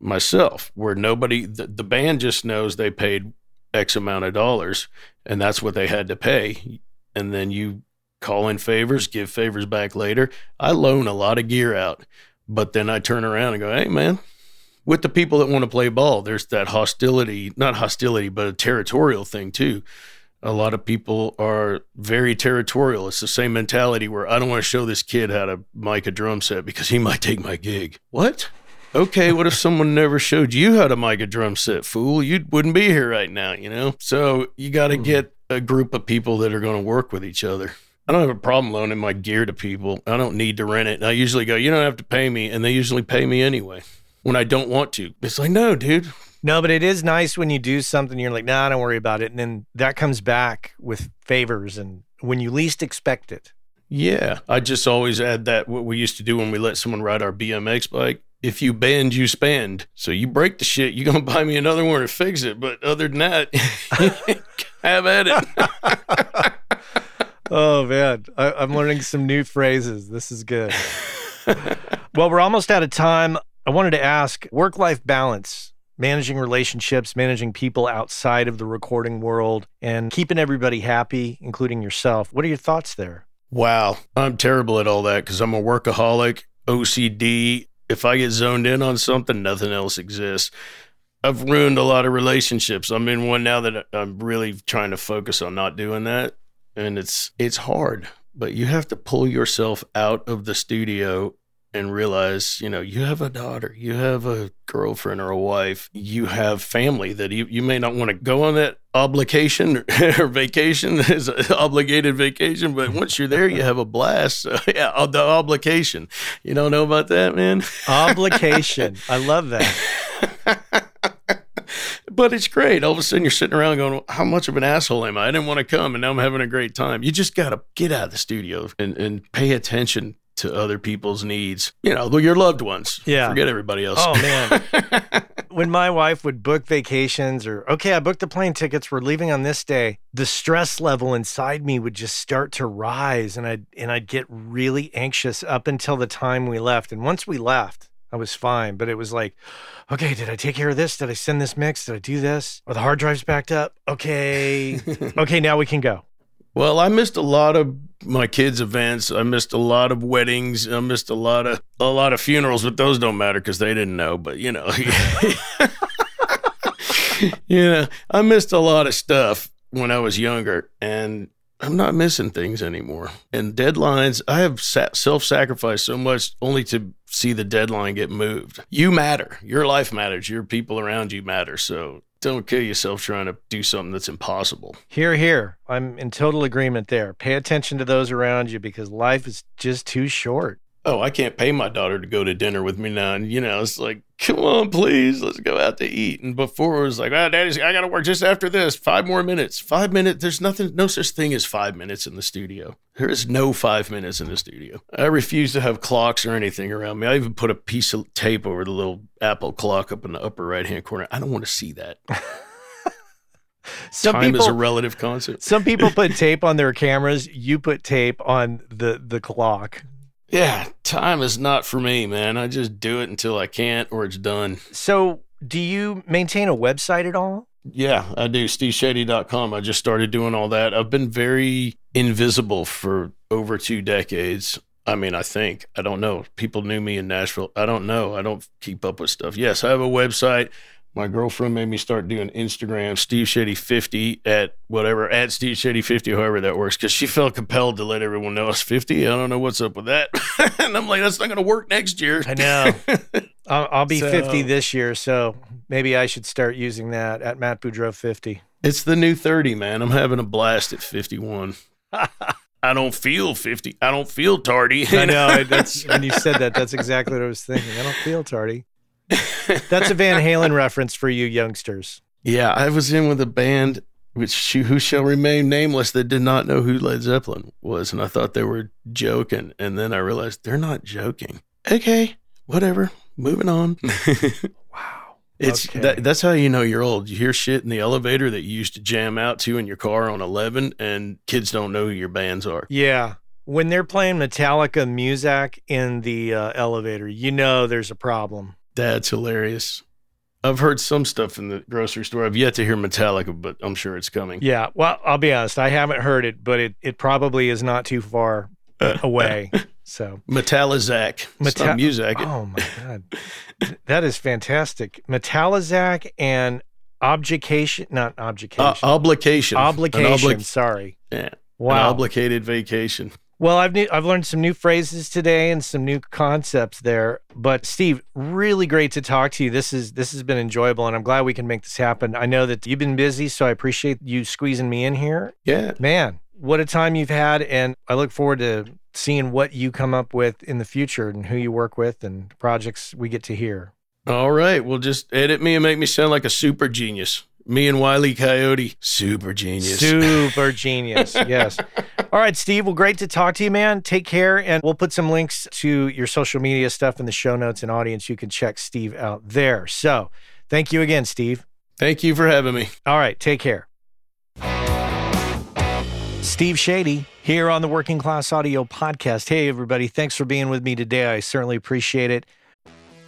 myself where nobody, the, the band just knows they paid X amount of dollars and that's what they had to pay. And then you call in favors, give favors back later. I loan a lot of gear out but then I turn around and go, hey, man, with the people that want to play ball, there's that hostility, not hostility, but a territorial thing too. A lot of people are very territorial. It's the same mentality where I don't want to show this kid how to mic a drum set because he might take my gig. What? Okay, what if someone never showed you how to mic a drum set, fool? You wouldn't be here right now, you know? So you got to hmm. get a group of people that are going to work with each other. I don't have a problem loaning my gear to people. I don't need to rent it. And I usually go, you don't have to pay me. And they usually pay me anyway when I don't want to. It's like, no, dude.
No, but it is nice when you do something, you're like, nah, don't worry about it. And then that comes back with favors and when you least expect it.
Yeah. I just always add that what we used to do when we let someone ride our BMX bike. If you bend, you spend. So you break the shit, you're going to buy me another one to fix it. But other than that, have at it.
oh man, I, am learning some new phrases. This is good. well, we're almost out of time. I wanted to ask work-life balance, managing relationships, managing people outside of the recording world, and keeping everybody happy, including yourself. What are your thoughts there?
Wow, I'm terrible at all that because I'm a workaholic, OCD. If I get zoned in on something, nothing else exists. I've ruined a lot of relationships. I'm in one now that I'm really trying to focus on not doing that and it's it's hard but you have to pull yourself out of the studio and realize, you know, you have a daughter, you have a girlfriend or a wife, you have family that you, you may not want to go on that obligation or vacation is an obligated vacation, but mm-hmm. once you're there, you have a blast. So, yeah, uh, the obligation. You don't know about that, man?
Obligation. I love that.
but it's great. All of a sudden, you're sitting around going, "How much of an asshole am I? I didn't want to come, and now I'm having a great time." You just got to get out of the studio and, and pay attention to other people's needs. You know, your loved ones.
Yeah.
Forget everybody else.
Oh man. when my wife would book vacations or okay, I booked the plane tickets, we're leaving on this day, the stress level inside me would just start to rise and I'd and I'd get really anxious up until the time we left. And once we left, I was fine, but it was like, okay, did I take care of this? Did I send this mix? Did I do this? Are the hard drives backed up? Okay. okay, now we can go.
Well, I missed a lot of my kids' events. I missed a lot of weddings. I missed a lot of a lot of funerals, but those don't matter because they didn't know. But you know, you know, I missed a lot of stuff when I was younger, and I'm not missing things anymore. And deadlines, I have self sacrificed so much only to see the deadline get moved. You matter. Your life matters. Your people around you matter. So don't kill yourself trying to do something that's impossible.
Here, here. I'm in total agreement there. Pay attention to those around you because life is just too short.
Oh, I can't pay my daughter to go to dinner with me now. And, you know, it's like, come on, please, let's go out to eat. And before it was like, ah, oh, daddy's, I got to work just after this. Five more minutes. Five minutes. There's nothing, no such thing as five minutes in the studio. There is no five minutes in the studio. I refuse to have clocks or anything around me. I even put a piece of tape over the little Apple clock up in the upper right hand corner. I don't want to see that. Some Time people, is a relative concept.
Some people put tape on their cameras. You put tape on the the clock.
Yeah, time is not for me, man. I just do it until I can't or it's done.
So, do you maintain a website at all?
Yeah, I do. SteveChadie.com. I just started doing all that. I've been very invisible for over two decades. I mean, I think. I don't know. People knew me in Nashville. I don't know. I don't keep up with stuff. Yes, I have a website my girlfriend made me start doing Instagram, Steve Chadie 50 at whatever, at Steve Chadie 50, however that works, because she felt compelled to let everyone know I was 50. I don't know what's up with that. and I'm like, that's not going to work next year.
I know. I'll, I'll, be so, 50 this year, so maybe I should start using that at Matt Boudreau 50.
It's the new 30, man. I'm having a blast at 51. I don't feel 50. I don't feel tardy.
I know. That's when you said that. That's exactly what I was thinking. I don't feel tardy. That's a Van Halen reference for you youngsters.
Yeah, I was in with a band which who shall remain nameless that did not know who Led Zeppelin was, and I thought they were joking, and then I realized they're not joking. Okay, whatever. Moving on.
wow.
It's okay. that, that's how you know you're old. You hear shit in the elevator that you used to jam out to in your car on 11, and kids don't know who your bands are.
Yeah. When they're playing Metallica Muzak in the uh, elevator, you know there's a problem.
That's hilarious. I've heard some stuff in the grocery store. I've yet to hear Metallica, but I'm sure it's coming.
Yeah. Well, I'll be honest. I haven't heard it, but it, it probably is not too far away. So
Metallizak. Meta- music.
Oh my god, that is fantastic. Metallizak and objcation, not objcation. Uh,
obligation.
Obligation. Obli- sorry.
Yeah. Wow. An obligated vacation.
Well, I've new, I've learned some new phrases today and some new concepts there. But Steve, really great to talk to you. This is this has been enjoyable, and I'm glad we can make this happen. I know that you've been busy, so I appreciate you squeezing me in here.
Yeah,
man, what a time you've had, and I look forward to seeing what you come up with in the future and who you work with and projects we get to hear.
All right, well, just edit me and make me sound like a super genius. Me and Wiley Coyote, super genius.
Super genius. Yes. All right, Steve. Well, great to talk to you, man. Take care. And we'll put some links to your social media stuff in the show notes and audience. You can check Steve out there. So thank you again, Steve.
Thank you for having me.
All right. Take care. Steve Chadie here on the Working Class Audio Podcast. Hey, everybody. Thanks for being with me today. I certainly appreciate it.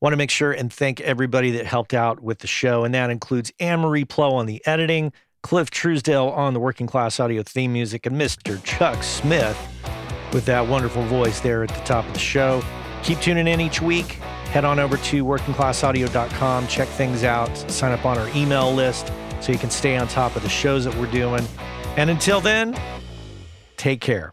Want to make sure and thank everybody that helped out with the show, and that includes Anne Marie Plo on the editing, Cliff Truesdale on the working class audio theme music, and Mr. Chuck Smith with that wonderful voice there at the top of the show. Keep tuning in each week. Head on over to workingclassaudio.com, check things out, sign up on our email list so you can stay on top of the shows that we're doing. And until then, take care.